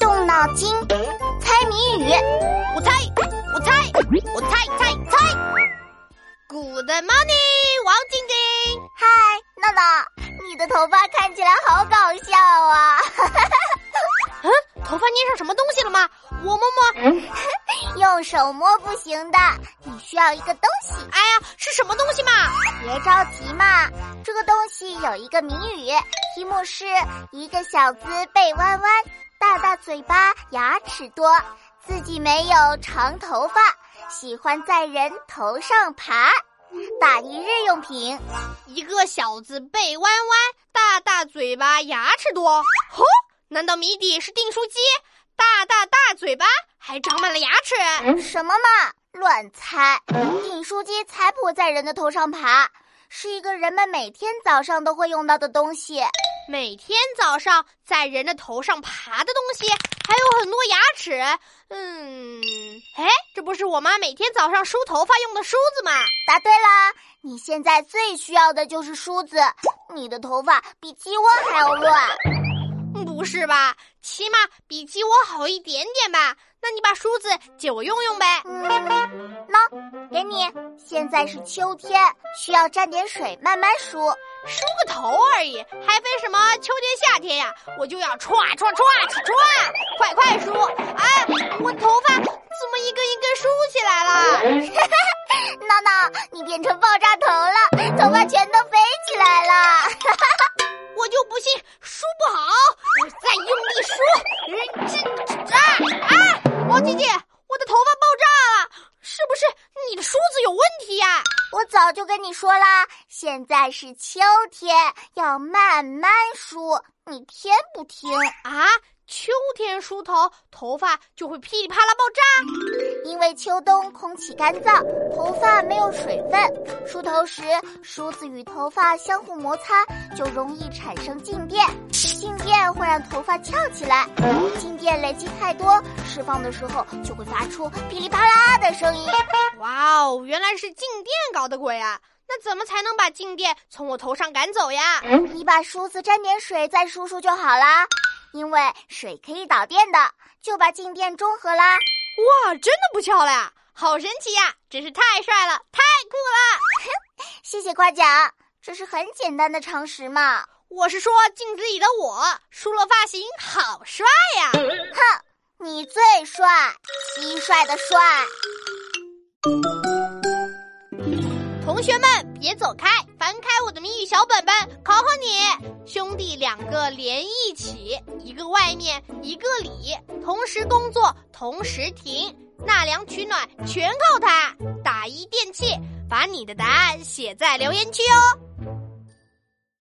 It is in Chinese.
动脑筋，猜谜语。我猜，我猜，我猜猜猜。Good morning，王晶晶。嗨，闹闹，你的头发看起来好搞笑啊！嗯，头发粘上什么东西了吗？我摸摸。用手摸不行的，你需要一个东西。哎呀，是什么东西嘛？别着急嘛，这个东西有一个谜语，题目是一个小子背弯弯，嘴巴，牙齿多，自己没有长头发，喜欢在人头上爬，打一日用品。一个小子背弯弯，大大嘴巴，牙齿多。吼，难道谜底是订书机？大大大嘴巴，还长满了牙齿？什么嘛，乱猜！订书机才不会在人的头上爬，是一个人们每天早上都会用到的东西。每天早上在人的头上爬的东西，还有很多牙齿。嗯，哎，这不是我妈每天早上梳头发用的梳子吗？答对啦！你现在最需要的就是梳子，你的头发比鸡窝还要乱。不是吧？起码比鸡窝好一点点吧？那你把梳子借我用用呗。嗯，喏，给你。现在是秋天，需要沾点水慢慢梳。梳个头而已，还分什么秋天夏天呀？我就要歘歘歘歘，快快梳！哎，我头发怎么一根一根梳起来了？闹闹，你变成爆炸头了，头发全都飞起来了。我就不信梳不好，我再用力梳。这啊啊！王姐姐，我的头发爆炸了，是不是你的梳子有问题呀？我早就跟你说啦，现在是秋天，要慢慢梳，你听不听啊？秋天梳头，头发就会噼里啪啦爆炸。因为秋冬空气干燥，头发没有水分，梳头时梳子与头发相互摩擦，就容易产生静电。静电会让头发翘起来，静电累积太多，释放的时候就会发出噼里啪啦的声音。哇哦，原来是静电搞的鬼啊！那怎么才能把静电从我头上赶走呀？你把梳子沾点水再梳梳就好啦。因为水可以导电的，就把静电中和啦。哇，真的不翘了呀，好神奇呀，真是太帅了，太酷了！谢谢夸奖，这是很简单的常识嘛。我是说镜子里的我，梳了发型好帅呀！哼，你最帅，蟋蟀的帅。同学们，别走开，翻开我的谜语小本本，考考你。兄弟两个连一起，一个外面一个里，同时工作同时停，纳凉取暖全靠它。打一电器，把你的答案写在留言区哦。